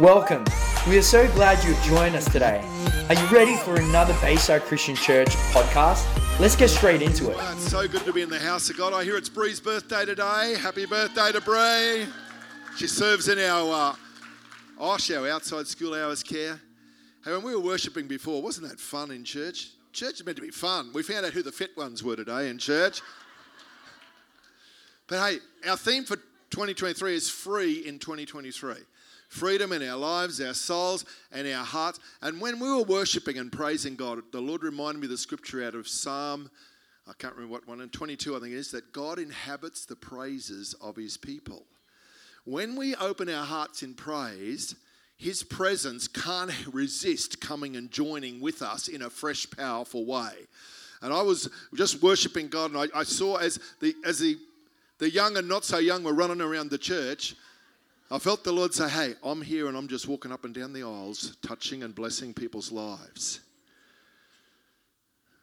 Welcome. We are so glad you've joined us today. Are you ready for another Bayside Christian Church podcast? Let's get straight into it. It's so good to be in the house of God. I hear it's Bree's birthday today. Happy birthday to Bree. She serves in our uh, OSH, our outside school hours care. Hey, when we were worshipping before, wasn't that fun in church? Church is meant to be fun. We found out who the fit ones were today in church. But hey, our theme for 2023 is free in 2023 freedom in our lives, our souls, and our hearts. And when we were worshiping and praising God, the Lord reminded me of the scripture out of Psalm, I can't remember what one, and 22, I think it is, that God inhabits the praises of his people. When we open our hearts in praise, his presence can't resist coming and joining with us in a fresh, powerful way. And I was just worshiping God, and I, I saw as the as the the young and not so young were running around the church, I felt the Lord say, Hey, I'm here and I'm just walking up and down the aisles, touching and blessing people's lives.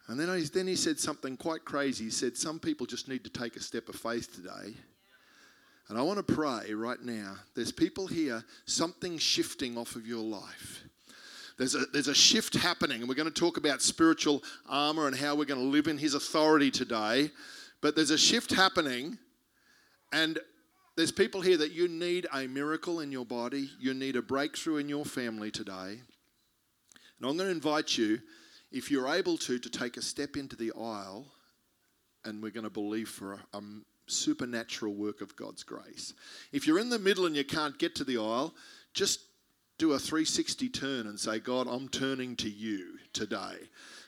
And then, I, then he said something quite crazy. He said, Some people just need to take a step of faith today. And I want to pray right now. There's people here, something shifting off of your life. There's a, there's a shift happening, and we're going to talk about spiritual armor and how we're going to live in his authority today. But there's a shift happening, and there's people here that you need a miracle in your body, you need a breakthrough in your family today. And I'm going to invite you, if you're able to, to take a step into the aisle, and we're going to believe for a, a supernatural work of God's grace. If you're in the middle and you can't get to the aisle, just do a 360 turn and say, God, I'm turning to you today.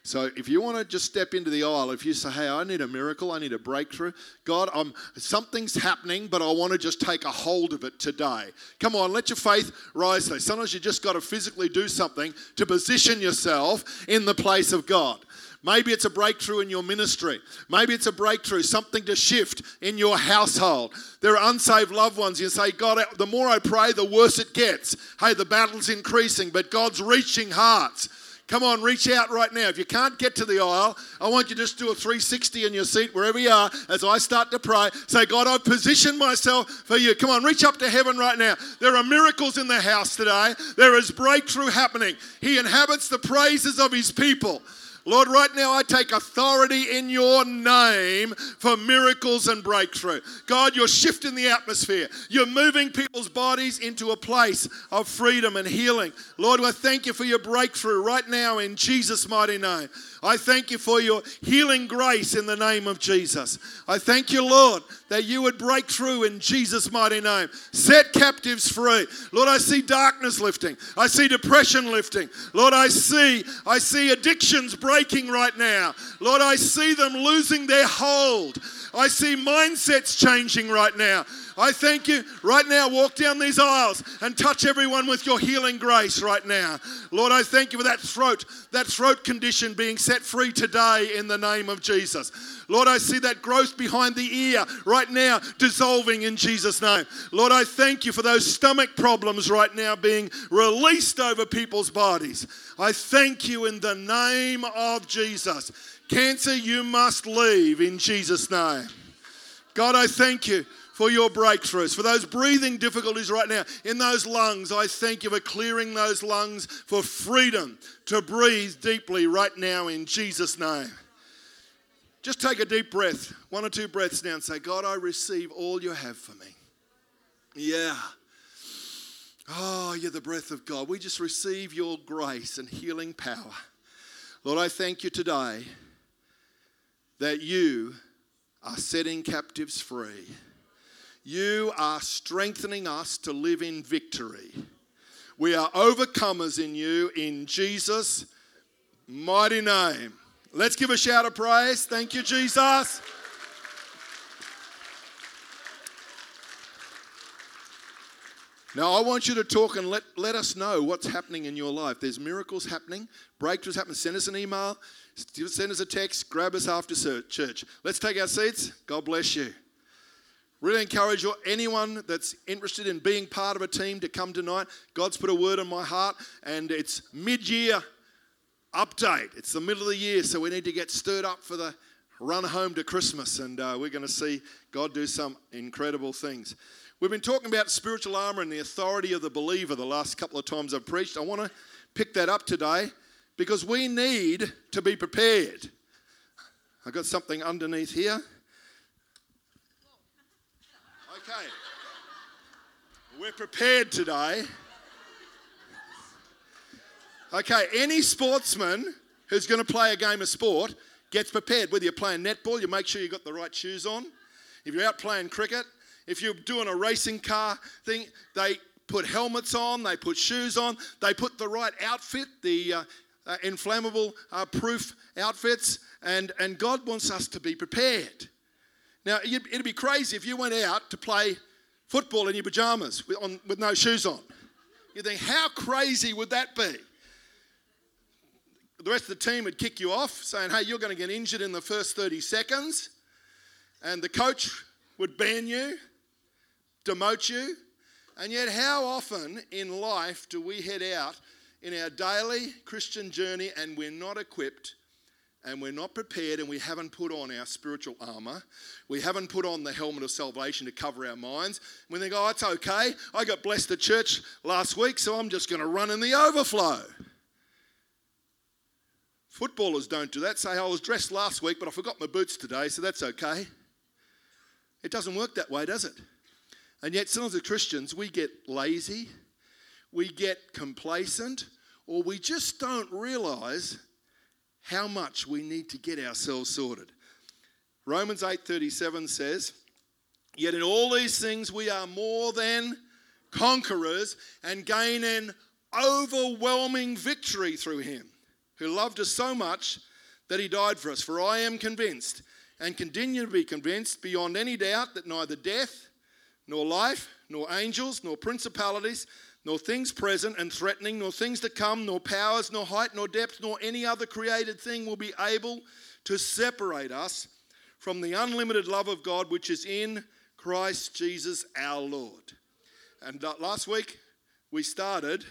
So if you want to just step into the aisle, if you say, "Hey, I need a miracle, I need a breakthrough," God, I'm something's happening, but I want to just take a hold of it today. Come on, let your faith rise. Today. Sometimes you just got to physically do something to position yourself in the place of God. Maybe it's a breakthrough in your ministry. Maybe it's a breakthrough, something to shift in your household. There are unsaved loved ones. You say, God, the more I pray, the worse it gets. Hey, the battle's increasing, but God's reaching hearts. Come on, reach out right now. If you can't get to the aisle, I want you to just do a 360 in your seat, wherever you are, as I start to pray. Say, God, I've positioned myself for you. Come on, reach up to heaven right now. There are miracles in the house today, there is breakthrough happening. He inhabits the praises of his people. Lord, right now I take authority in your name for miracles and breakthrough. God, you're shifting the atmosphere. You're moving people's bodies into a place of freedom and healing. Lord, I thank you for your breakthrough right now in Jesus' mighty name. I thank you for your healing grace in the name of Jesus. I thank you, Lord, that you would break through in Jesus' mighty name. Set captives free. Lord, I see darkness lifting. I see depression lifting. Lord, I see, I see addictions breaking right now. Lord, I see them losing their hold. I see mindsets changing right now. I thank you right now. Walk down these aisles and touch everyone with your healing grace right now. Lord, I thank you for that throat, that throat condition being set free today in the name of Jesus. Lord, I see that growth behind the ear right now dissolving in Jesus' name. Lord, I thank you for those stomach problems right now being released over people's bodies. I thank you in the name of Jesus. Cancer, you must leave in Jesus' name. God, I thank you for your breakthroughs, for those breathing difficulties right now in those lungs. I thank you for clearing those lungs for freedom to breathe deeply right now in Jesus' name. Just take a deep breath, one or two breaths now, and say, God, I receive all you have for me. Yeah. Oh, you're the breath of God. We just receive your grace and healing power. Lord, I thank you today that you are setting captives free. You are strengthening us to live in victory. We are overcomers in you in Jesus' mighty name. Let's give a shout of praise. Thank you, Jesus. Now, I want you to talk and let, let us know what's happening in your life. There's miracles happening, breakthroughs happening. Send us an email, send us a text, grab us after church. Let's take our seats. God bless you. Really encourage anyone that's interested in being part of a team to come tonight. God's put a word on my heart, and it's mid year update. It's the middle of the year, so we need to get stirred up for the run home to Christmas, and uh, we're going to see God do some incredible things. We've been talking about spiritual armor and the authority of the believer the last couple of times I've preached. I want to pick that up today because we need to be prepared. I've got something underneath here. Okay. We're prepared today. Okay, any sportsman who's going to play a game of sport gets prepared. Whether you're playing netball, you make sure you've got the right shoes on. If you're out playing cricket, if you're doing a racing car thing, they put helmets on, they put shoes on, they put the right outfit, the uh, uh, inflammable uh, proof outfits, and, and God wants us to be prepared. Now, it'd be crazy if you went out to play football in your pajamas with, on, with no shoes on. You think, how crazy would that be? The rest of the team would kick you off, saying, hey, you're going to get injured in the first 30 seconds. And the coach would ban you, demote you. And yet, how often in life do we head out in our daily Christian journey and we're not equipped and we're not prepared and we haven't put on our spiritual armor. We haven't put on the helmet of salvation to cover our minds. We think, oh, it's okay. I got blessed at church last week, so I'm just going to run in the overflow. Footballers don't do that. Say, I was dressed last week, but I forgot my boots today, so that's okay. It doesn't work that way, does it? And yet, sometimes as Christians, we get lazy, we get complacent, or we just don't realize how much we need to get ourselves sorted. Romans 8:37 says, "Yet in all these things we are more than conquerors and gain an overwhelming victory through him who loved us so much that he died for us. For I am convinced and continue to be convinced beyond any doubt that neither death, nor life, nor angels, nor principalities, nor things present and threatening, nor things to come, nor powers, nor height, nor depth, nor any other created thing will be able to separate us from the unlimited love of God which is in Christ Jesus our Lord. And uh, last week we started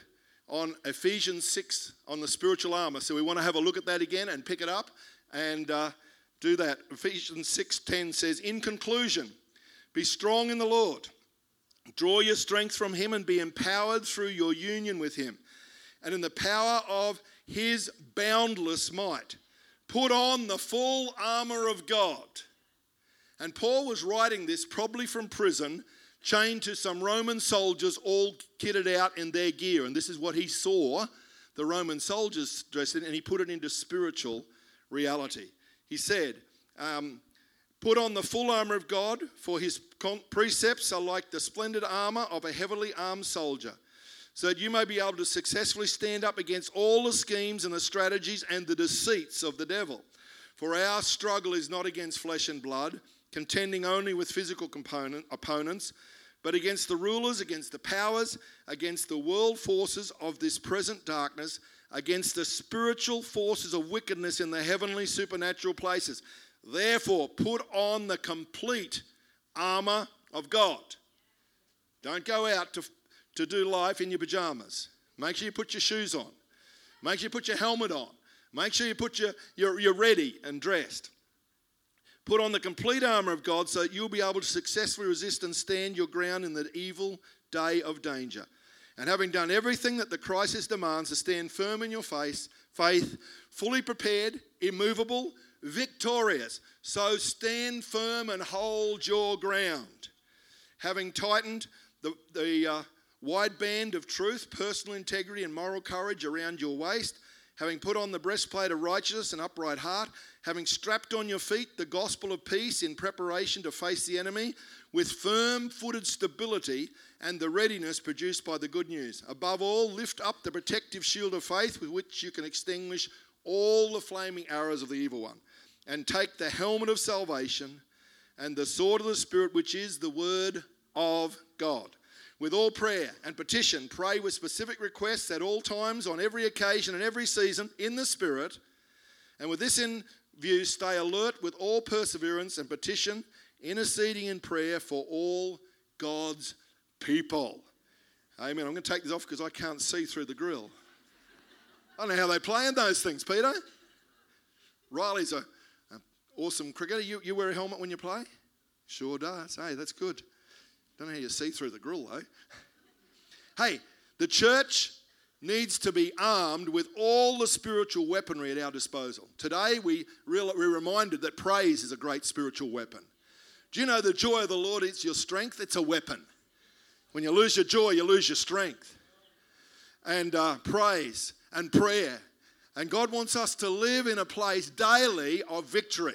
on Ephesians 6 on the spiritual armor. So we want to have a look at that again and pick it up and uh, do that. Ephesians 6:10 says, "In conclusion, be strong in the Lord. Draw your strength from him and be empowered through your union with him. And in the power of his boundless might, put on the full armor of God." And Paul was writing this probably from prison chained to some Roman soldiers, all kitted out in their gear. And this is what he saw the Roman soldiers dressed in, and he put it into spiritual reality. He said, um, Put on the full armor of God, for his precepts are like the splendid armor of a heavily armed soldier, so that you may be able to successfully stand up against all the schemes and the strategies and the deceits of the devil. For our struggle is not against flesh and blood, contending only with physical component, opponents but against the rulers, against the powers, against the world forces of this present darkness, against the spiritual forces of wickedness in the heavenly supernatural places. Therefore, put on the complete armor of God. Don't go out to, to do life in your pajamas. Make sure you put your shoes on. Make sure you put your helmet on. Make sure you put your, you're, you're ready and dressed. Put on the complete armor of God so that you'll be able to successfully resist and stand your ground in the evil day of danger. And having done everything that the crisis demands, to stand firm in your face, faith, fully prepared, immovable, victorious. So stand firm and hold your ground. Having tightened the, the uh, wide band of truth, personal integrity, and moral courage around your waist, having put on the breastplate of righteousness and upright heart, having strapped on your feet the gospel of peace in preparation to face the enemy with firm footed stability and the readiness produced by the good news. Above all, lift up the protective shield of faith with which you can extinguish all the flaming arrows of the evil one. And take the helmet of salvation and the sword of the Spirit, which is the word of God. With all prayer and petition, pray with specific requests at all times, on every occasion, and every season in the Spirit. And with this in view, stay alert with all perseverance and petition, interceding in prayer for all God's people. Amen. I'm going to take this off because I can't see through the grill. I don't know how they in those things, Peter. Riley's an awesome cricketer. You, you wear a helmet when you play? Sure does. Hey, that's good. Don't know how you see through the grill though. Hey, the church needs to be armed with all the spiritual weaponry at our disposal. Today, we we're reminded that praise is a great spiritual weapon. Do you know the joy of the Lord is your strength? It's a weapon. When you lose your joy, you lose your strength. And uh, praise and prayer. And God wants us to live in a place daily of victory.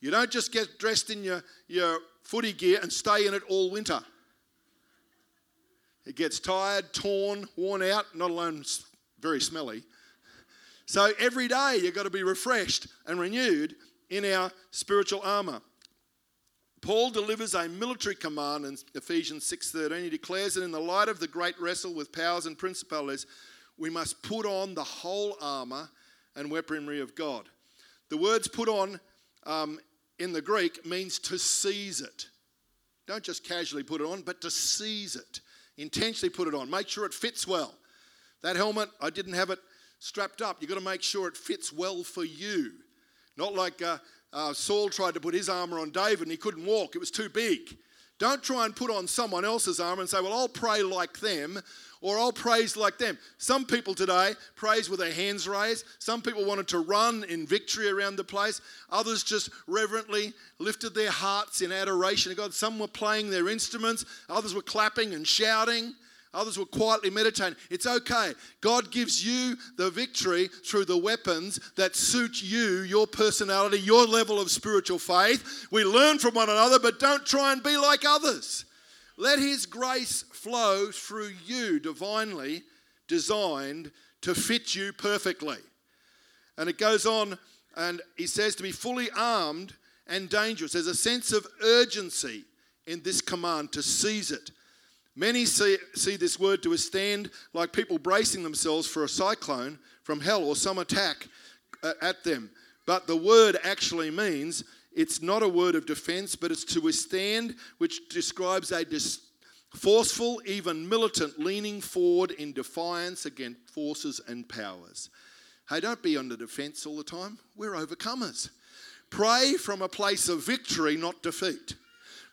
You don't just get dressed in your, your footy gear and stay in it all winter. It gets tired, torn, worn out, not alone very smelly. So every day you've got to be refreshed and renewed in our spiritual armor. Paul delivers a military command in Ephesians 6:13. He declares that in the light of the great wrestle with powers and principalities, we must put on the whole armor and weaponry of God. The words put on um, in the Greek means to seize it. Don't just casually put it on, but to seize it intentionally put it on. Make sure it fits well. That helmet, I didn't have it strapped up. You've got to make sure it fits well for you. Not like uh, uh, Saul tried to put his armor on David and he couldn't walk, it was too big. Don't try and put on someone else's armor and say, Well, I'll pray like them or I'll praise like them. Some people today praise with their hands raised. Some people wanted to run in victory around the place. Others just reverently lifted their hearts in adoration of God. Some were playing their instruments. Others were clapping and shouting. Others were quietly meditating. It's okay. God gives you the victory through the weapons that suit you, your personality, your level of spiritual faith. We learn from one another, but don't try and be like others. Let His grace flow through you, divinely designed to fit you perfectly. And it goes on, and He says to be fully armed and dangerous. There's a sense of urgency in this command to seize it. Many see, see this word to withstand like people bracing themselves for a cyclone from hell or some attack uh, at them. But the word actually means it's not a word of defense, but it's to withstand, which describes a dis- forceful, even militant leaning forward in defiance against forces and powers. Hey, don't be on the defense all the time. We're overcomers. Pray from a place of victory, not defeat.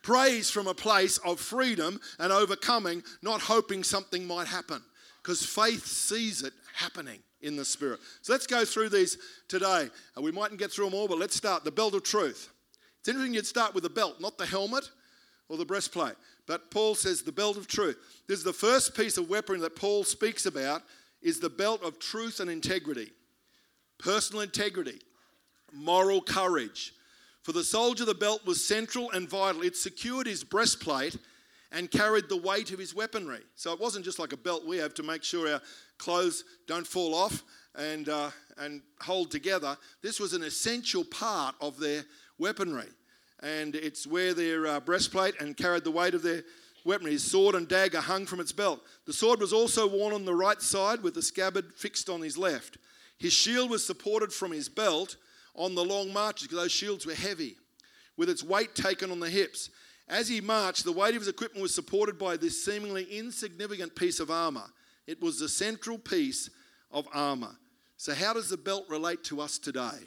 Praise from a place of freedom and overcoming, not hoping something might happen. Because faith sees it happening in the Spirit. So let's go through these today. Uh, we mightn't get through them all, but let's start. The belt of truth. It's interesting you'd start with the belt, not the helmet or the breastplate. But Paul says the belt of truth. This is the first piece of weaponry that Paul speaks about is the belt of truth and integrity. Personal integrity, moral courage. For the soldier, the belt was central and vital. It secured his breastplate and carried the weight of his weaponry. So it wasn't just like a belt we have to make sure our clothes don't fall off and, uh, and hold together. This was an essential part of their weaponry. And it's where their uh, breastplate and carried the weight of their weaponry. His sword and dagger hung from its belt. The sword was also worn on the right side with the scabbard fixed on his left. His shield was supported from his belt on the long marches because those shields were heavy, with its weight taken on the hips. As he marched, the weight of his equipment was supported by this seemingly insignificant piece of armor. It was the central piece of armor. So, how does the belt relate to us today?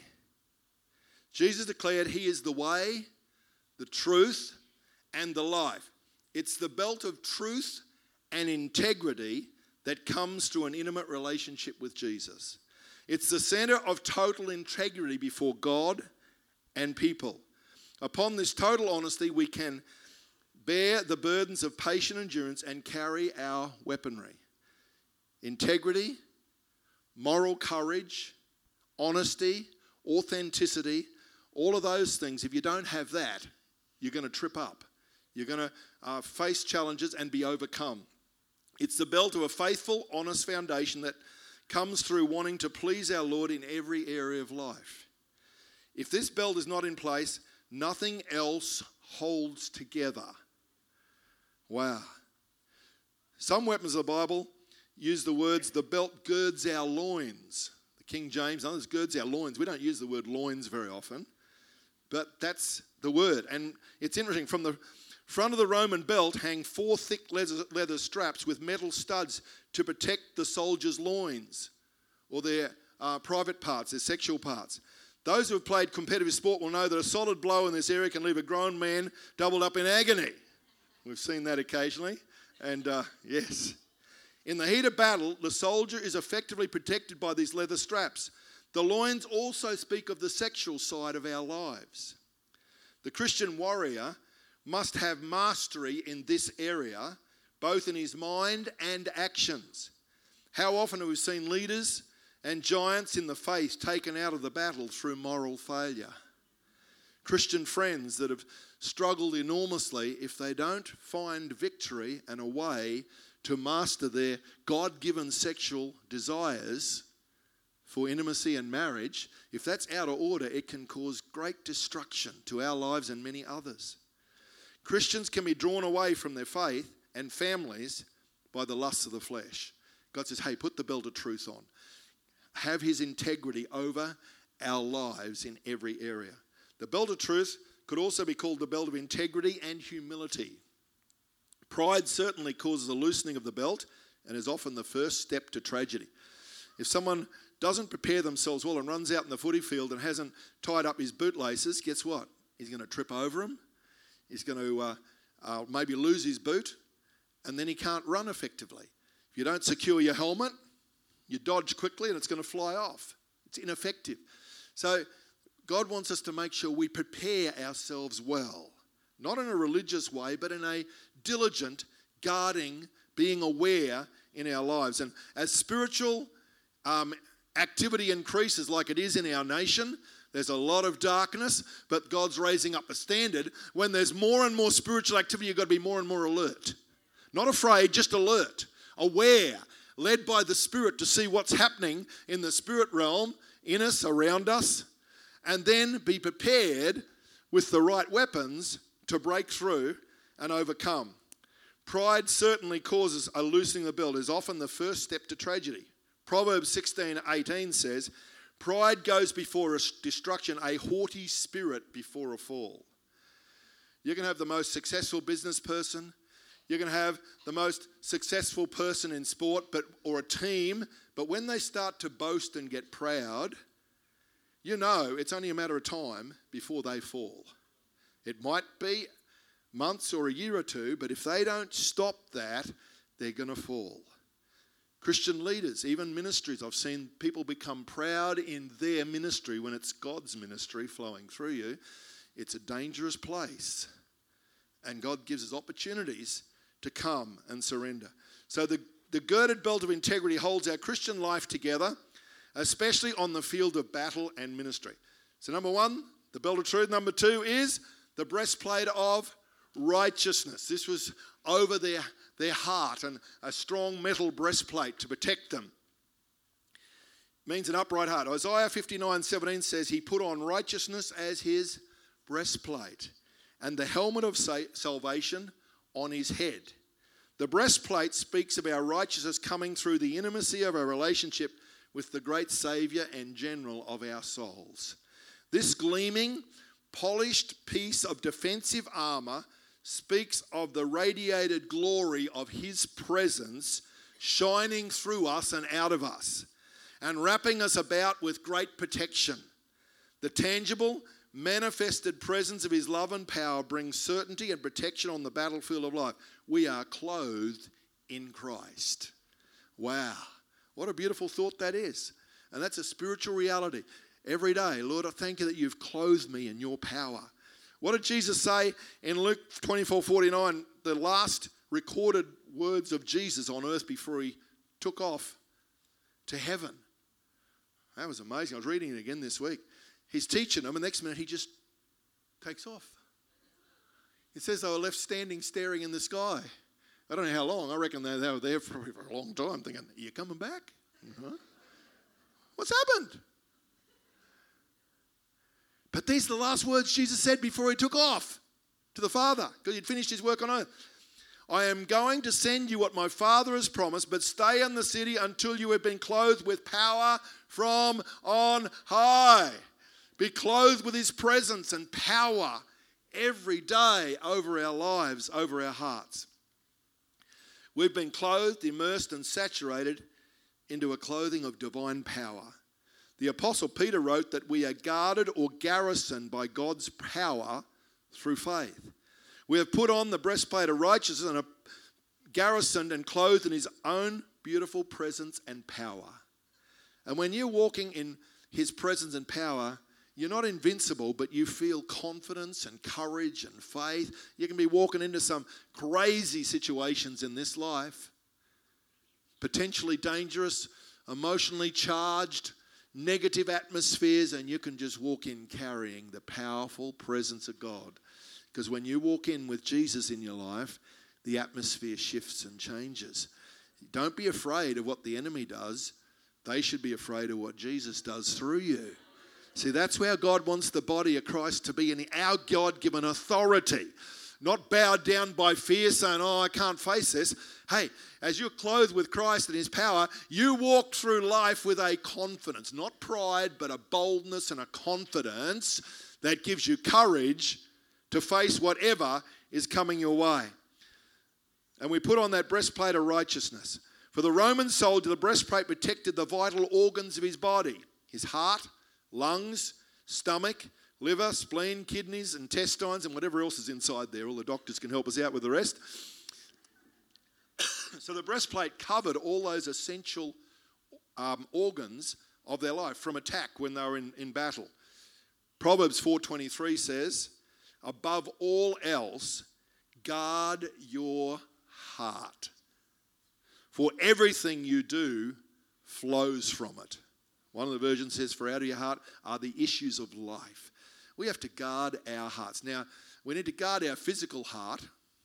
Jesus declared he is the way, the truth, and the life. It's the belt of truth and integrity that comes through an intimate relationship with Jesus. It's the center of total integrity before God and people. Upon this total honesty, we can bear the burdens of patient endurance and carry our weaponry. Integrity, moral courage, honesty, authenticity, all of those things, if you don't have that, you're going to trip up. You're going to uh, face challenges and be overcome. It's the belt of a faithful, honest foundation that comes through wanting to please our Lord in every area of life. If this belt is not in place, nothing else holds together. Wow. Some weapons of the Bible use the words, the belt girds our loins. The King James, oh, others girds our loins. We don't use the word loins very often. But that's the word. And it's interesting. From the front of the Roman belt hang four thick leather, straps with metal studs to protect the soldier's loins or their uh, private parts, their sexual parts. Those who have played competitive sport will know that a solid blow in this area can leave a grown man doubled up in agony. We've seen that occasionally. And uh, yes. In the heat of battle, the soldier is effectively protected by these leather straps. The loins also speak of the sexual side of our lives. The Christian warrior must have mastery in this area, both in his mind and actions. How often have we seen leaders and giants in the faith taken out of the battle through moral failure? Christian friends that have struggled enormously if they don't find victory and a way to master their God given sexual desires for intimacy and marriage, if that's out of order, it can cause great destruction to our lives and many others. Christians can be drawn away from their faith and families by the lusts of the flesh. God says, hey, put the belt of truth on. Have his integrity over our lives in every area. The belt of truth could also be called the belt of integrity and humility. Pride certainly causes a loosening of the belt and is often the first step to tragedy. If someone doesn't prepare themselves well and runs out in the footy field and hasn't tied up his bootlaces, guess what? He's going to trip over them. He's going to uh, uh, maybe lose his boot, and then he can't run effectively. If you don't secure your helmet, you dodge quickly and it's going to fly off. It's ineffective. So God wants us to make sure we prepare ourselves well, not in a religious way, but in a diligent, guarding, being aware in our lives. And as spiritual um, activity increases, like it is in our nation, there's a lot of darkness, but God's raising up a standard. When there's more and more spiritual activity, you've got to be more and more alert. Not afraid, just alert, aware, led by the Spirit to see what's happening in the spirit realm, in us, around us, and then be prepared with the right weapons to break through and overcome. Pride certainly causes a loosening of the belt, is often the first step to tragedy. Proverbs 16 18 says, Pride goes before destruction, a haughty spirit before a fall. You can have the most successful business person, you can have the most successful person in sport but, or a team, but when they start to boast and get proud, you know it's only a matter of time before they fall. It might be months or a year or two, but if they don't stop that, they're going to fall. Christian leaders, even ministries, I've seen people become proud in their ministry when it's God's ministry flowing through you. It's a dangerous place. And God gives us opportunities to come and surrender. So the, the girded belt of integrity holds our Christian life together especially on the field of battle and ministry. So, number one, the belt of truth. Number two is the breastplate of righteousness. This was over their, their heart and a strong metal breastplate to protect them. It Means an upright heart. Isaiah 59 17 says, He put on righteousness as his breastplate and the helmet of salvation on his head. The breastplate speaks of our righteousness coming through the intimacy of our relationship with the great Saviour and General of our souls. This gleaming, polished piece of defensive armour speaks of the radiated glory of His presence shining through us and out of us and wrapping us about with great protection. The tangible, manifested presence of His love and power brings certainty and protection on the battlefield of life. We are clothed in Christ. Wow. What a beautiful thought that is. And that's a spiritual reality. Every day, Lord, I thank you that you've clothed me in your power. What did Jesus say in Luke 24 49, the last recorded words of Jesus on earth before he took off to heaven? That was amazing. I was reading it again this week. He's teaching them, and the next minute he just takes off. It says they were left standing staring in the sky. I don't know how long. I reckon they, were there for, for a long time thinking, Are you coming back? What's happened? But these are the last words Jesus said before he took off to the Father because he'd finished his work on earth. I am going to send you what my Father has promised, but stay in the city until you have been clothed with power from on high. Be clothed with his presence and power every day over our lives, over our hearts. We've been clothed, immersed, and saturated into a clothing of divine power. The Apostle Peter wrote that we are guarded or garrisoned by God's power through faith. We have put on the breastplate of righteousness and are garrisoned and clothed in his own beautiful presence and power. And when you're walking in his presence and power, you're not invincible, but you feel confidence and courage and faith. You can be walking into some crazy situations in this life, potentially dangerous, emotionally charged, negative atmospheres, and you can just walk in carrying the powerful presence of God. Because when you walk in with Jesus in your life, the atmosphere shifts and changes. Don't be afraid of what the enemy does. They should be afraid of what Jesus does through you. See, that's where God wants the body of Christ to be in our God given authority. Not bowed down by fear, saying, Oh, I can't face this. Hey, as you're clothed with Christ and His power, you walk through life with a confidence, not pride, but a boldness and a confidence that gives you courage to face whatever is coming your way. And we put on that breastplate of righteousness. For the Roman soldier, the breastplate protected the vital organs of his body his heart, lungs, stomach, liver, spleen, kidneys, intestines, and whatever else is inside there. All the doctors can help us out with the rest. so the breastplate covered all those essential um, organs of their life from attack when they were in, in battle. Proverbs 4:23 says, "Above all else, guard your heart, for everything you do flows from it." One of the versions says, For out of your heart are the issues of life. We have to guard our hearts. Now, we need to guard our physical heart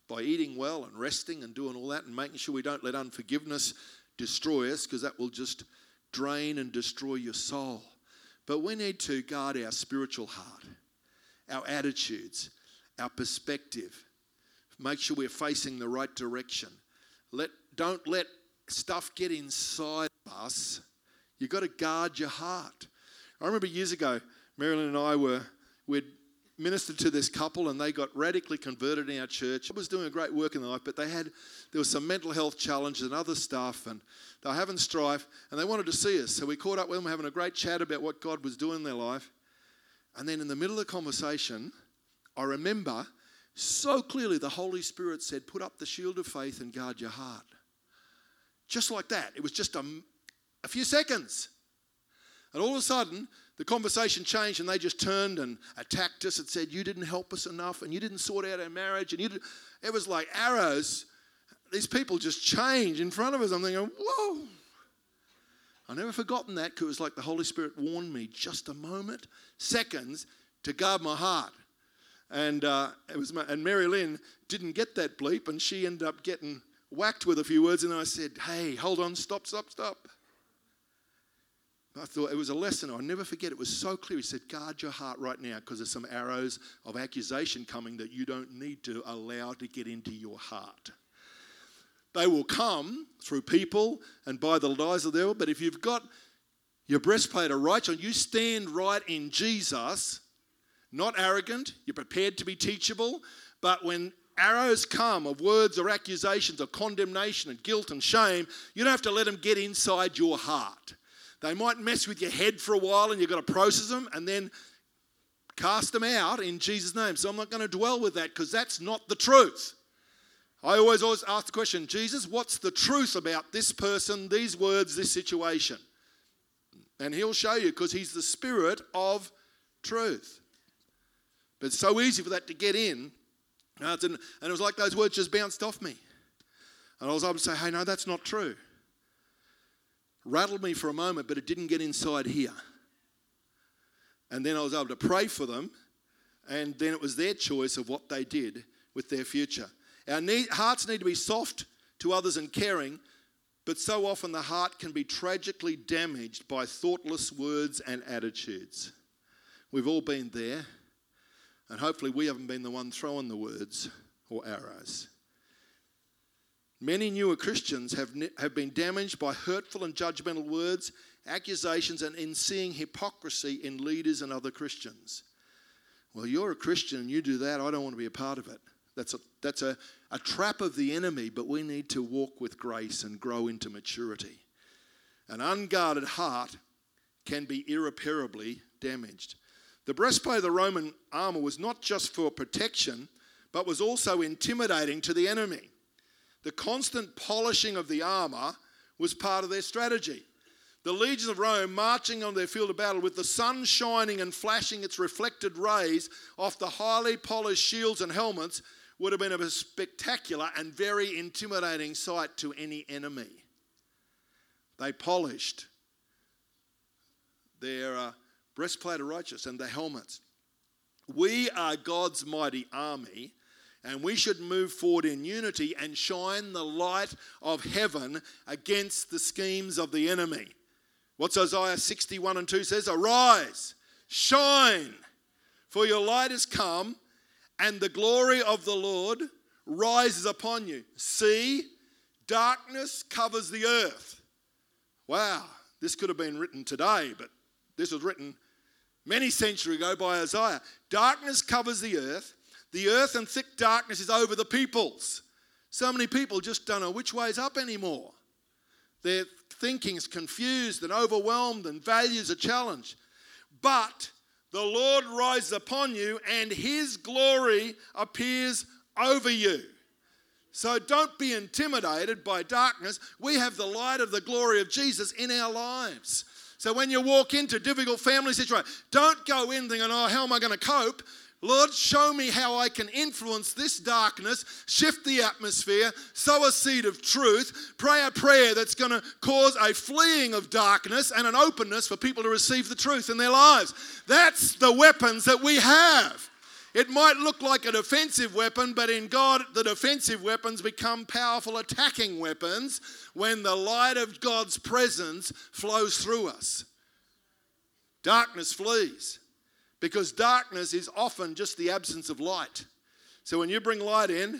by eating well and resting and doing all that and making sure we don't let unforgiveness destroy us because that will just drain and destroy your soul. But we need to guard our spiritual heart, our attitudes, our perspective. Make sure we're facing the right direction. Let, don't let stuff get inside us You've got to guard your heart. I remember years ago, Marilyn and I were, we'd ministered to this couple and they got radically converted in our church. I was doing a great work in their life, but they had, there was some mental health challenges and other stuff and they were having strife and they wanted to see us. So we caught up with them, having a great chat about what God was doing in their life. And then in the middle of the conversation, I remember so clearly the Holy Spirit said, Put up the shield of faith and guard your heart. Just like that. It was just a, a few seconds. And all of a sudden, the conversation changed and they just turned and attacked us and said, You didn't help us enough and you didn't sort out our marriage. And you it was like arrows. These people just changed in front of us. I'm thinking, Whoa. I've never forgotten that because it was like the Holy Spirit warned me just a moment, seconds, to guard my heart. And uh, it was my, and Marilyn didn't get that bleep and she ended up getting whacked with a few words. And I said, Hey, hold on, stop, stop, stop. I thought it was a lesson. I'll never forget. It was so clear. He said, Guard your heart right now because there's some arrows of accusation coming that you don't need to allow to get into your heart. They will come through people and by the lies of the devil. But if you've got your breastplate of righteousness, you stand right in Jesus, not arrogant, you're prepared to be teachable. But when arrows come of words or accusations of condemnation and guilt and shame, you don't have to let them get inside your heart. They might mess with your head for a while and you've got to process them and then cast them out in Jesus' name. So I'm not going to dwell with that because that's not the truth. I always, always ask the question Jesus, what's the truth about this person, these words, this situation? And he'll show you because he's the spirit of truth. But it's so easy for that to get in. Uh, and it was like those words just bounced off me. And I was able to say, hey, no, that's not true rattled me for a moment, but it didn't get inside here. And then I was able to pray for them, and then it was their choice of what they did with their future. Our need, hearts need to be soft to others and caring, but so often the heart can be tragically damaged by thoughtless words and attitudes. We've all been there, and hopefully we haven't been the one throwing the words or arrows. Many newer Christians have, have been damaged by hurtful and judgmental words, accusations, and in seeing hypocrisy in leaders and other Christians. Well, you're a Christian and you do that, I don't want to be a part of it. That's a, that's a, a trap of the enemy, but we need to walk with grace and grow into maturity. An unguarded heart can be irreparably damaged. The breastplate of the Roman armor was not just for protection, but was also intimidating to the enemy. The constant polishing of the armour was part of their strategy. The legions of Rome marching on their field of battle with the sun shining and flashing its reflected rays off the highly polished shields and helmets would have been a spectacular and very intimidating sight to any enemy. They polished their uh, breastplate of righteousness and their helmets. We are God's mighty army, and we should move forward in unity and shine the light of heaven against the schemes of the enemy. What's Isaiah 61 and 2 says? Arise, shine, for your light has come, and the glory of the Lord rises upon you. See, darkness covers the earth. Wow, this could have been written today, but this was written many centuries ago by Isaiah. Darkness covers the earth, the earth and thick darkness is over the peoples. So many people just don't know which way's up anymore. Their thinking is confused and overwhelmed, and values are challenged. But the Lord rises upon you, and his glory appears over you. So don't be intimidated by darkness. We have the light of the glory of Jesus in our lives. So when you walk into difficult family situations, don't go in thinking, oh, how am I going to cope? Lord, show me how I can influence this darkness, shift the atmosphere, sow a seed of truth, pray a prayer that's going to cause a fleeing of darkness and an openness for people to receive the truth in their lives. That's the weapons that we have. It might look like a defensive weapon, but in God, the defensive weapons become powerful attacking weapons when the light of God's presence flows through us. Darkness flees because darkness is often just the absence of light. So when you bring light in,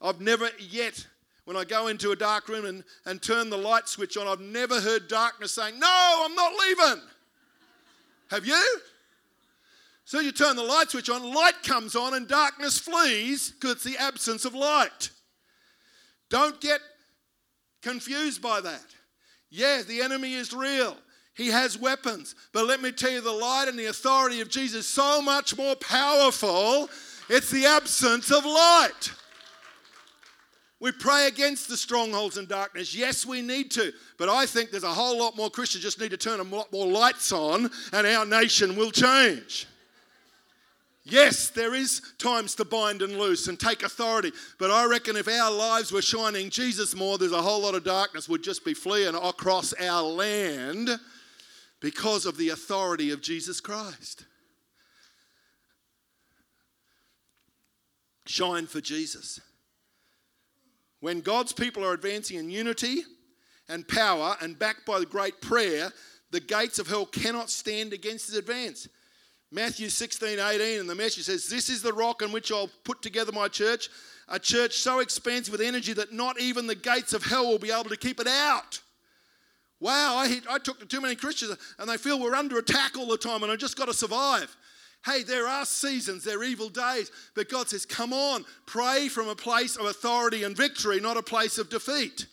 I've never yet, when I go into a dark room and, and turn the light switch on, I've never heard darkness saying, No, I'm not leaving. Have you? So you turn the light switch on, light comes on, and darkness flees because it's the absence of light. Don't get confused by that. Yeah, the enemy is real. He has weapons. But let me tell you, the light and the authority of Jesus so much more powerful. It's the absence of light. We pray against the strongholds and darkness. Yes, we need to. But I think there's a whole lot more Christians just need to turn a lot more lights on and our nation will change. Yes, there is times to bind and loose and take authority, but I reckon if our lives were shining Jesus more, there's a whole lot of darkness would just be fleeing across our land because of the authority of Jesus Christ. Shine for Jesus. When God's people are advancing in unity and power and backed by the great prayer, the gates of hell cannot stand against his advance. Matthew 16, 18, and the message says, This is the rock on which I'll put together my church, a church so expansive with energy that not even the gates of hell will be able to keep it out. Wow, I, I talk to too many Christians and they feel we're under attack all the time and I've just got to survive. Hey, there are seasons, there are evil days, but God says, come on, pray from a place of authority and victory, not a place of defeat.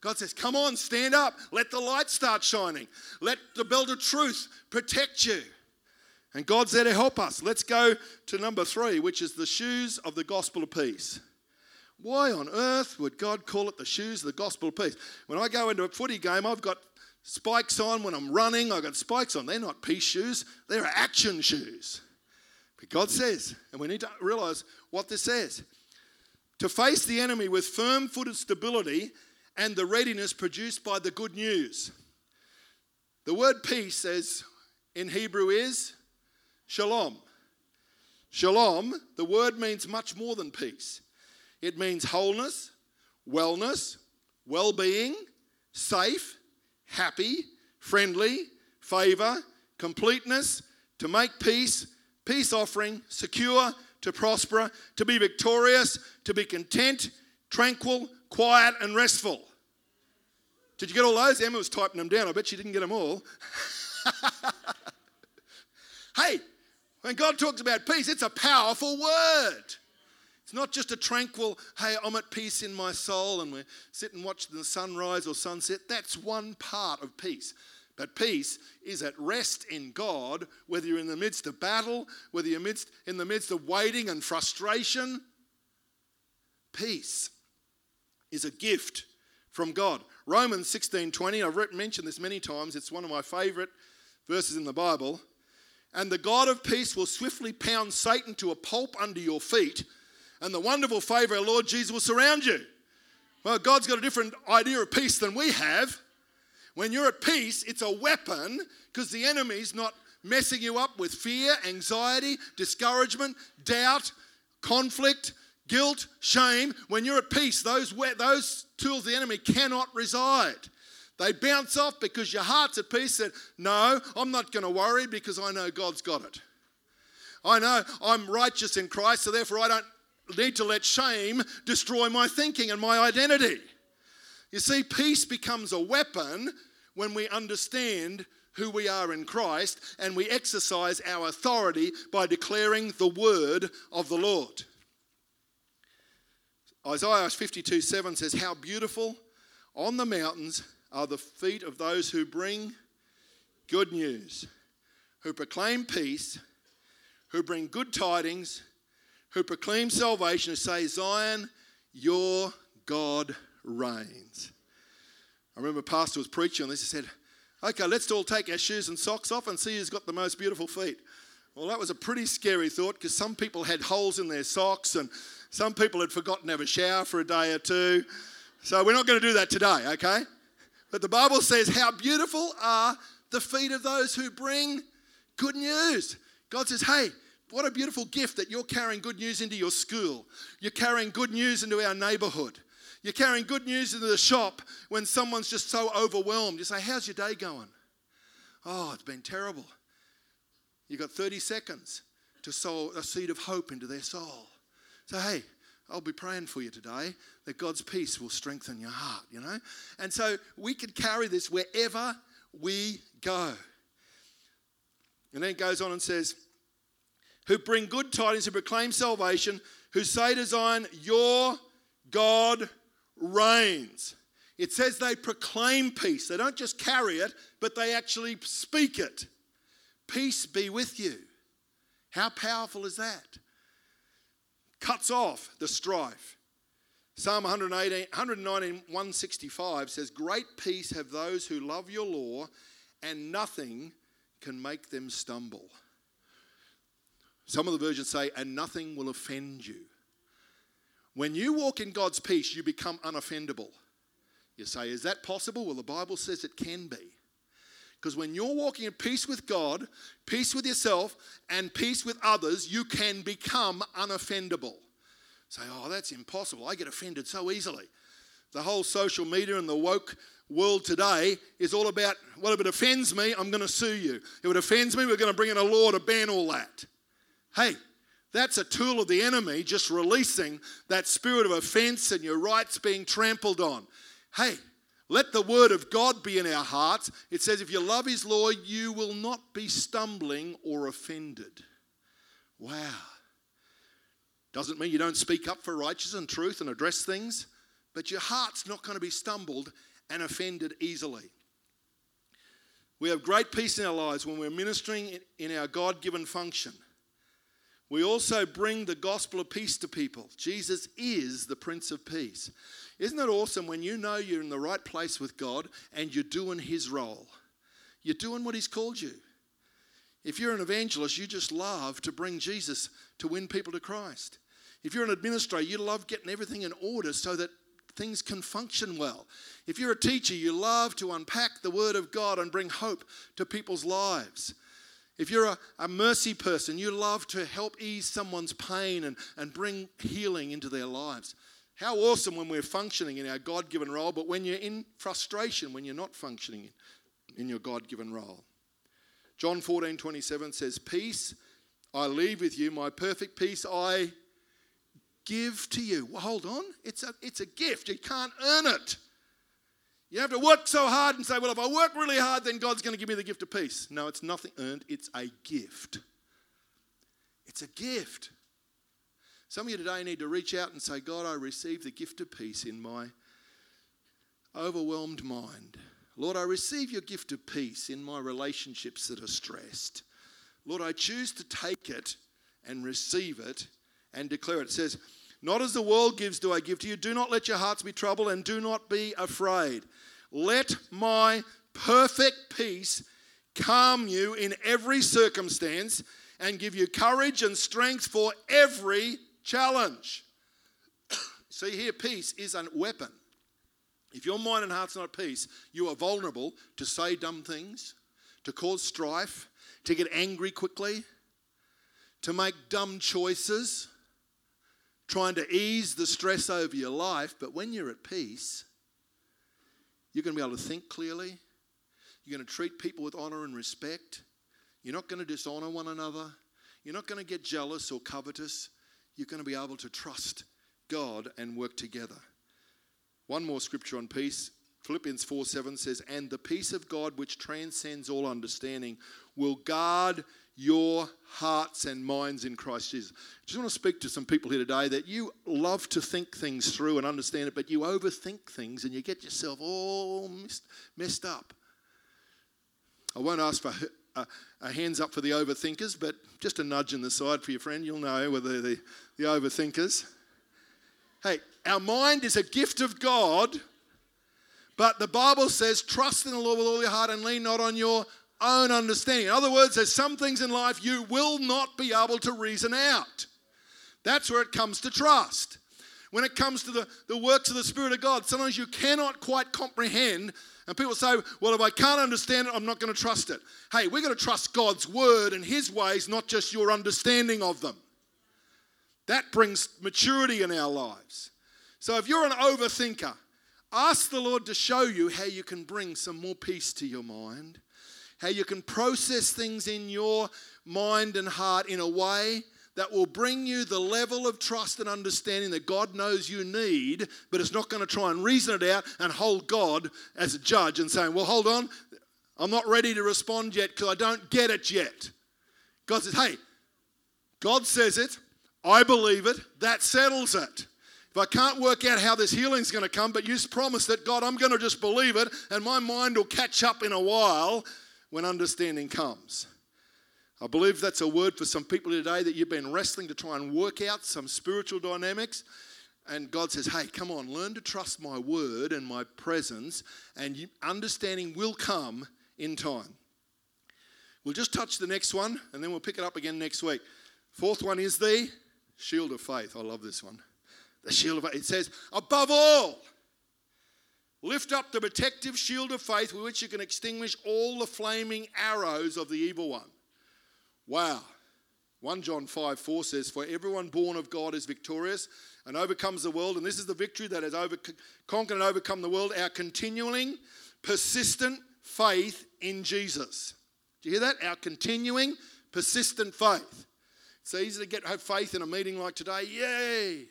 God says, come on, stand up, let the light start shining, let the belt of truth protect you. And God's there to help us. Let's go to number three, which is the shoes of the gospel of peace. Why on earth would God call it the shoes of the gospel of peace? When I go into a footy game, I've got spikes on. When I'm running, I've got spikes on. They're not peace shoes, they're action shoes. But God says, and we need to realize what this says to face the enemy with firm footed stability and the readiness produced by the good news. The word peace says in Hebrew is shalom. Shalom, the word means much more than peace. It means wholeness, wellness, well being, safe, happy, friendly, favor, completeness, to make peace, peace offering, secure, to prosper, to be victorious, to be content, tranquil, quiet, and restful. Did you get all those? Emma was typing them down. I bet she didn't get them all. hey, when God talks about peace, it's a powerful word. It's not just a tranquil, hey, I'm at peace in my soul and we sit and watch the sunrise or sunset. That's one part of peace. But peace is at rest in God, whether you're in the midst of battle, whether you're midst, in the midst of waiting and frustration. Peace is a gift from God. Romans 16:20, I've mentioned this many times, it's one of my favorite verses in the Bible. And the God of peace will swiftly pound Satan to a pulp under your feet, and the wonderful favor of our Lord Jesus will surround you. Well, God's got a different idea of peace than we have. When you're at peace, it's a weapon because the enemy's not messing you up with fear, anxiety, discouragement, doubt, conflict, guilt, shame. When you're at peace, those, those tools the enemy cannot reside. They bounce off because your heart's at peace. That no, I'm not going to worry because I know God's got it. I know I'm righteous in Christ, so therefore I don't need to let shame destroy my thinking and my identity. You see, peace becomes a weapon when we understand who we are in Christ and we exercise our authority by declaring the word of the Lord. Isaiah 52 7 says, How beautiful on the mountains are the feet of those who bring good news, who proclaim peace, who bring good tidings, who proclaim salvation, and say, Zion, your God reigns. I remember a pastor was preaching on this. He said, Okay, let's all take our shoes and socks off and see who's got the most beautiful feet. Well, that was a pretty scary thought because some people had holes in their socks and some people had forgotten to have a shower for a day or two. So we're not going to do that today, okay? But the Bible says, How beautiful are the feet of those who bring good news. God says, Hey, what a beautiful gift that you're carrying good news into your school. You're carrying good news into our neighborhood. You're carrying good news into the shop when someone's just so overwhelmed. You say, How's your day going? Oh, it's been terrible. You've got 30 seconds to sow a seed of hope into their soul. So, hey, I'll be praying for you today that God's peace will strengthen your heart, you know? And so we can carry this wherever we go. And then it goes on and says, who bring good tidings, who proclaim salvation, who say to Zion, Your God reigns. It says they proclaim peace. They don't just carry it, but they actually speak it. Peace be with you. How powerful is that? cuts off the strife. Psalm 118, 119, 165 says, Great peace have those who love your law, and nothing can make them stumble. Some of the versions say, and nothing will offend you. When you walk in God's peace, you become unoffendable. You say, is that possible? Well, the Bible says it can be. Because when you're walking in peace with God, peace with yourself, and peace with others, you can become unoffendable. Say, oh, that's impossible. I get offended so easily. The whole social media and the woke world today is all about, well, if it offends me, I'm going to sue you. If it offends me, we're going to bring in a law to ban all that. Hey, that's a tool of the enemy just releasing that spirit of offense and your rights being trampled on. Hey, let the word of God be in our hearts. It says, if you love his law, you will not be stumbling or offended. Wow. Doesn't mean you don't speak up for righteousness and truth and address things, but your heart's not going to be stumbled and offended easily. We have great peace in our lives when we're ministering in our God given function. We also bring the gospel of peace to people. Jesus is the Prince of Peace. Isn't it awesome when you know you're in the right place with God and you're doing His role? You're doing what He's called you. If you're an evangelist, you just love to bring Jesus to win people to Christ. If you're an administrator, you love getting everything in order so that things can function well. If you're a teacher, you love to unpack the Word of God and bring hope to people's lives. If you're a, a, mercy person, you love to help ease someone's pain and, and bring healing into their lives. How awesome when we're functioning in our God given role, but when you're in frustration, when you're not functioning in your God given role. John 14 27 says, Peace I leave with you, my perfect peace I give to you. Well, hold on, it's a, it's a gift. You can't earn it. You have to work so hard and say, well, if I work really hard, then God's going to give me the gift of peace. No, it's nothing earned, it's a gift. It's a gift. Some of you today need to reach out and say, God, I receive the gift of peace in my overwhelmed mind. Lord, I receive your gift of peace in my relationships that are stressed. Lord, I choose to take it and receive it and declare it. It says, Not as the world gives, do I give to you. Do not let your hearts be troubled, and do not be afraid. Let my perfect peace calm you in every circumstance and give you courage and strength for every challenge. See, here, peace is a weapon. If your mind and heart's not at peace, you are vulnerable to say dumb things, to cause strife, to get angry quickly, to make dumb choices, trying to ease the stress over your life. But when you're at peace, you're going to be able to think clearly. You're going to treat people with honor and respect. You're not going to dishonor one another. You're not going to get jealous or covetous. You're going to be able to trust God and work together. One more scripture on peace. Philippians 4 7 says, And the peace of God, which transcends all understanding, will guard your hearts and minds in Christ Jesus. I just want to speak to some people here today that you love to think things through and understand it, but you overthink things and you get yourself all messed up. I won't ask for a, a hands up for the overthinkers, but just a nudge in the side for your friend. You'll know whether the, the overthinkers. Hey, our mind is a gift of God, but the Bible says, trust in the Lord with all your heart and lean not on your own understanding. In other words, there's some things in life you will not be able to reason out. That's where it comes to trust. When it comes to the, the works of the Spirit of God, sometimes you cannot quite comprehend. And people say, well, if I can't understand it, I'm not going to trust it. Hey, we're going to trust God's word and His ways, not just your understanding of them. That brings maturity in our lives. So if you're an overthinker, ask the Lord to show you how you can bring some more peace to your mind, how you can process things in your mind and heart in a way that will bring you the level of trust and understanding that God knows you need, but it's not going to try and reason it out and hold God as a judge and saying, Well, hold on, I'm not ready to respond yet because I don't get it yet. God says, Hey, God says it, I believe it, that settles it. If I can't work out how this healing's going to come, but you promised it, God, I'm going to just believe it, and my mind will catch up in a while when understanding comes. I believe that's a word for some people today that you've been wrestling to try and work out some spiritual dynamics. And God says, hey, come on, learn to trust my word and my presence, and understanding will come in time. We'll just touch the next one, and then we'll pick it up again next week. Fourth one is the Shield of faith. I love this one. The shield of faith. It says, above all, lift up the protective shield of faith with which you can extinguish all the flaming arrows of the evil one. Wow. 1 John 5 4 says, For everyone born of God is victorious and overcomes the world. And this is the victory that has over, conquered and overcome the world our continuing, persistent faith in Jesus. Do you hear that? Our continuing, persistent faith. It's easy to get have faith in a meeting like today. Yay!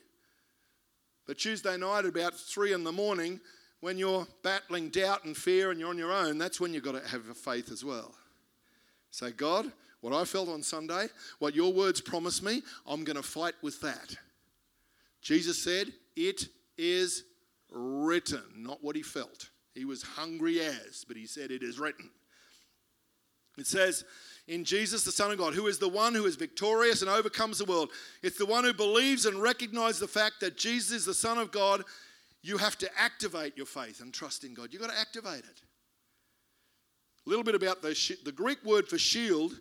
But Tuesday night at about three in the morning, when you're battling doubt and fear and you're on your own, that's when you've got to have a faith as well. Say, God, what I felt on Sunday, what your words promised me, I'm going to fight with that. Jesus said, It is written, not what he felt. He was hungry as, but he said, It is written. It says, in Jesus, the Son of God, who is the one who is victorious and overcomes the world. It's the one who believes and recognizes the fact that Jesus is the Son of God. You have to activate your faith and trust in God. You've got to activate it. A little bit about the, the Greek word for shield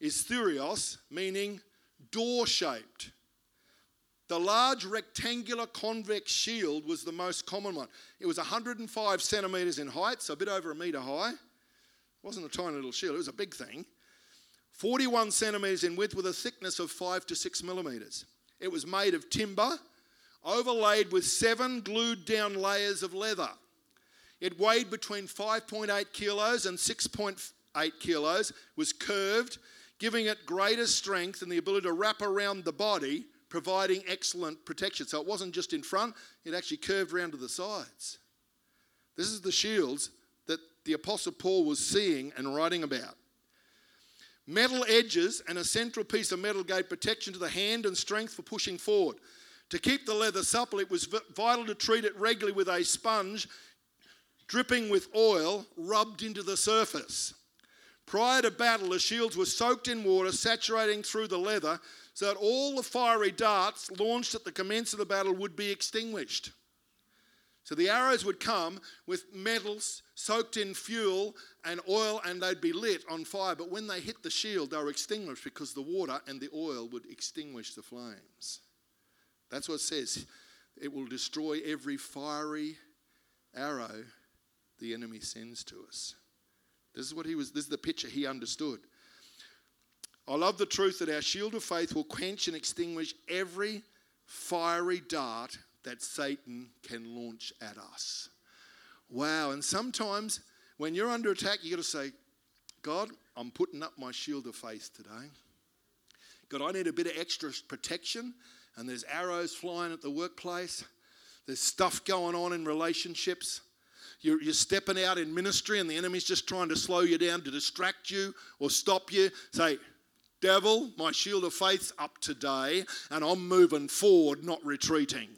is thureos, meaning door shaped. The large rectangular convex shield was the most common one. It was 105 centimeters in height, so a bit over a meter high. It wasn't a tiny little shield, it was a big thing. 41 centimetres in width with a thickness of 5 to 6 millimetres. It was made of timber, overlaid with seven glued down layers of leather. It weighed between 5.8 kilos and 6.8 kilos, was curved, giving it greater strength and the ability to wrap around the body, providing excellent protection. So it wasn't just in front, it actually curved around to the sides. This is the shields that the Apostle Paul was seeing and writing about. Metal edges and a central piece of metal gave protection to the hand and strength for pushing forward. To keep the leather supple, it was vital to treat it regularly with a sponge dripping with oil rubbed into the surface. Prior to battle, the shields were soaked in water, saturating through the leather, so that all the fiery darts launched at the commence of the battle would be extinguished. So the arrows would come with metals soaked in fuel and oil, and they'd be lit on fire. But when they hit the shield, they were extinguished because the water and the oil would extinguish the flames. That's what it says. It will destroy every fiery arrow the enemy sends to us. This is what he was, this is the picture he understood. I love the truth that our shield of faith will quench and extinguish every fiery dart that Satan can launch at us. Wow. And sometimes when you're under attack, you've got to say, God, I'm putting up my shield of faith today. God, I need a bit of extra protection. And there's arrows flying at the workplace, there's stuff going on in relationships. You're, you're, stepping out in ministry, and the enemy's just trying to slow you down to distract you or stop you. Say, Devil, my shield of faith's up today, and I'm moving forward, not retreating.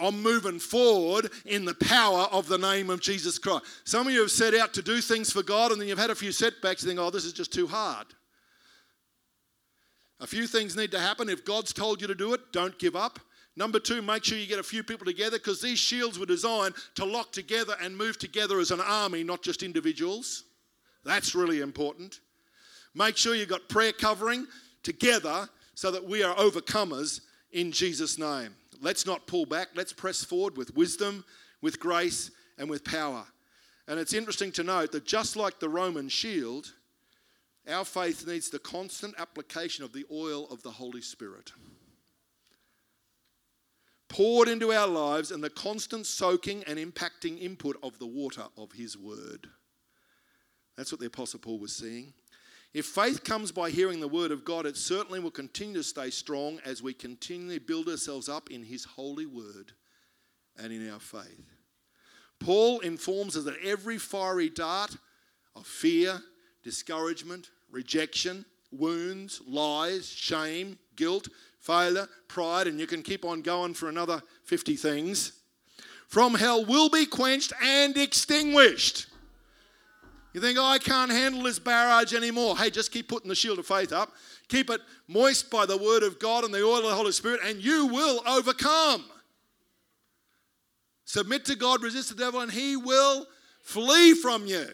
I'm moving forward in the power of the name of Jesus Christ. Some of you have set out to do things for God and then you've had a few setbacks and think, oh, this is just too hard. A few things need to happen. If God's told you to do it, don't give up. Number two, make sure you get a few people together because these shields were designed to lock together and move together as an army, not just individuals. That's really important. Make sure you've got prayer covering together so that we are overcomers in Jesus' name. Let's not pull back. Let's press forward with wisdom, with grace, and with power. And it's interesting to note that just like the Roman shield, our faith needs the constant application of the oil of the Holy Spirit. Poured into our lives and the constant soaking and impacting input of the water of His Word. That's what the Apostle Paul was seeing. If faith comes by hearing the word of God, it certainly will continue to stay strong as we continually build ourselves up in his holy word and in our faith. Paul informs us that every fiery dart of fear, discouragement, rejection, wounds, lies, shame, guilt, failure, pride, and you can keep on going for another 50 things, from hell will be quenched and extinguished. You think, oh, I can't handle this barrage anymore. Hey, just keep putting the shield of faith up. Keep it moist by the word of God and the oil of the Holy Spirit, and you will overcome. Submit to God, resist the devil, and he will flee from you.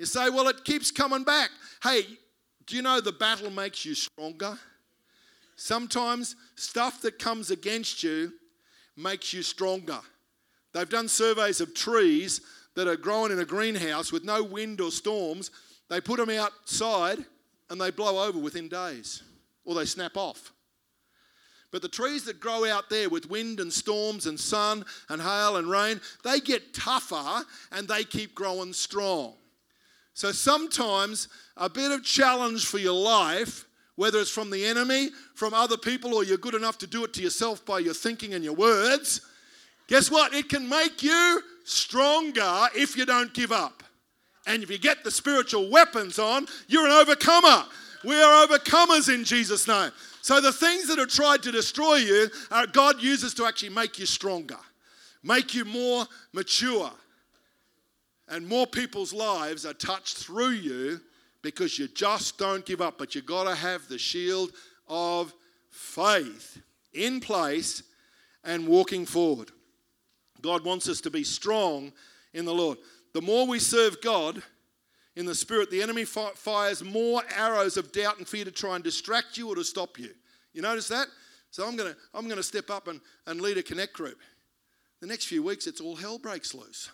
You say, well, it keeps coming back. Hey, do you know the battle makes you stronger? Sometimes stuff that comes against you makes you stronger. They've done surveys of trees that are growing in a greenhouse with no wind or storms, they put them outside and they blow over within days or they snap off. But the trees that grow out there with wind and storms and sun and hail and rain, they get tougher and they keep growing strong. So sometimes a bit of challenge for your life, whether it's from the enemy, from other people, or you're good enough to do it to yourself by your thinking and your words, guess what? It can make you stronger if you don't give up. And if you get the spiritual weapons on, you're an overcomer. We are overcomers in Jesus' name. So the things that have tried to destroy you, uh, God uses to actually make you stronger, make you more mature. And more people's lives are touched through you because you just don't give up. But you've got to have the shield of faith in place and walking forward. God wants us to be strong in the Lord. The more we serve God in the Spirit, the enemy fi- fires more arrows of doubt and fear to try and distract you or to stop you. You notice that? So I'm going to I'm going to step up and, and lead a connect group. The next few weeks, it's all hell breaks loose.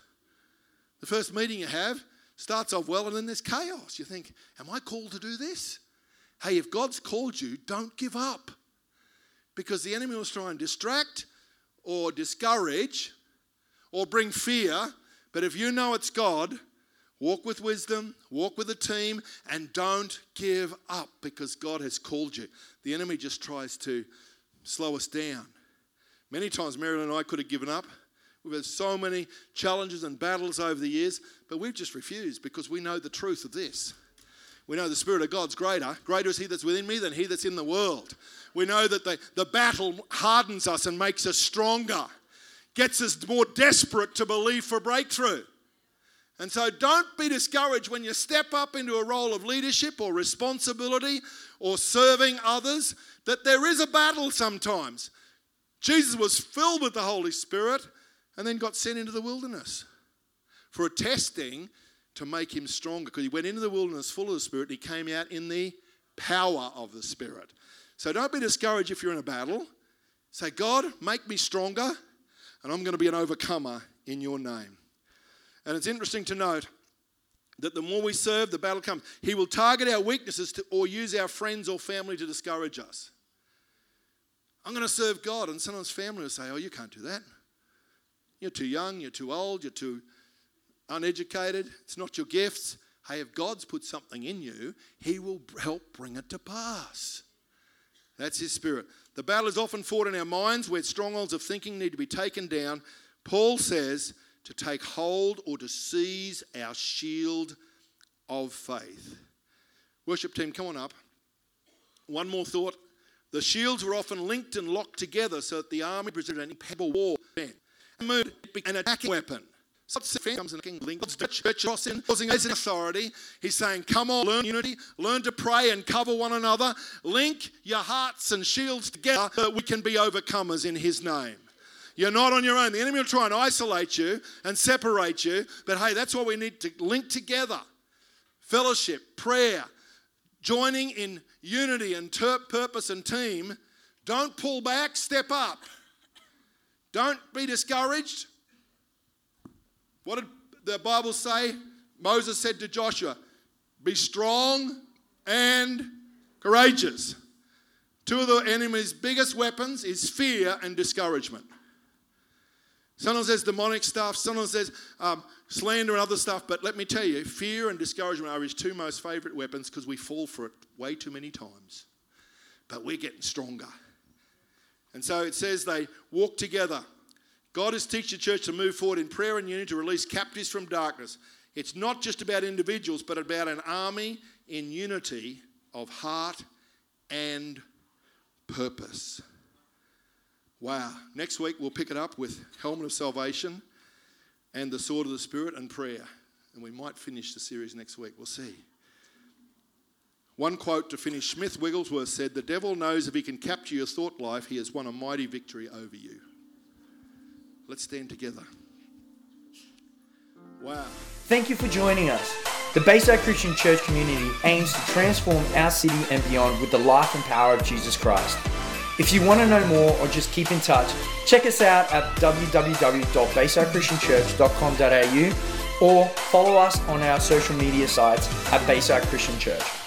The first meeting you have starts off well, and then there's chaos. You think, Am I called to do this? Hey, if God's called you, don't give up. Because the enemy will try and distract or discourage or bring fear. But if you know it's God, walk with wisdom, walk with a team, and don't give up because God has called you. The enemy just tries to slow us down. Many times, Marilyn and I could have given up. We've had so many challenges and battles over the years, but we've just refused because we know the truth of this. We know the Spirit of God's greater. Greater is He that's within me than He that's in the world. We know that the, the battle hardens us and makes us stronger gets us more desperate to believe for breakthrough. And so don't be discouraged when you step up into a role of leadership or responsibility or serving others, that there is a battle sometimes. Jesus was filled with the Holy Spirit and then got sent into the wilderness for a testing to make him stronger because he went into the wilderness full of the Spirit and he came out in the power of the Spirit. So don't be discouraged if you're in a battle. Say, God, make me stronger, and I'm going to be an overcomer in your name. And it's interesting to note that the more we serve, the battle comes. He will target our weaknesses to, or use our friends or family to discourage us. I'm going to serve God, and sometimes family will say, Oh, you can't do that. You're too young, you're too old, you're too uneducated, it's not your gifts. Hey, if God's put something in you, He will help bring it to pass. That's His Spirit. The battle is often fought in our minds where strongholds of thinking need to be taken down. Paul says to take hold or to seize our shield of faith. Worship team, come on up. One more thought. The shields were often linked and locked together so that the army presented an impeccable war. An attacking weapon comes in King Lincoln's church crossing, causing his authority. He's saying, Come on, learn unity, learn to pray and cover one another. Link your hearts and shields together so that we can be overcomers in his name. You're not on your own. The enemy will try and isolate you and separate you, but hey, that's why we need to link together. Fellowship, prayer, joining in unity and ter- purpose and team. Don't pull back, step up. Don't be discouraged. What did the Bible say? Moses said to Joshua, Be strong and courageous. Two of the enemy's biggest weapons is fear and discouragement. Sometimes there's demonic stuff, sometimes there's um, slander and other stuff, but let me tell you, fear and discouragement are his two most favorite weapons because we fall for it way too many times. But we're getting stronger. And so it says they walk together. God has teach the church to move forward in prayer and unity to release captives from darkness. It's not just about individuals, but about an army in unity of heart and purpose. Wow. Next week we'll pick it up with helmet of salvation and the sword of the spirit and prayer. And we might finish the series next week. We'll see. One quote to finish Smith Wigglesworth said, The devil knows if he can capture your thought life, he has won a mighty victory over you. Let's stand together. Wow. Thank you for joining us. The Bayside Christian Church community aims to transform our city and beyond with the life and power of Jesus Christ. If you want to know more or just keep in touch, check us out at www.baysidechristianchurch.com.au or follow us on our social media sites at Bayside Christian Church.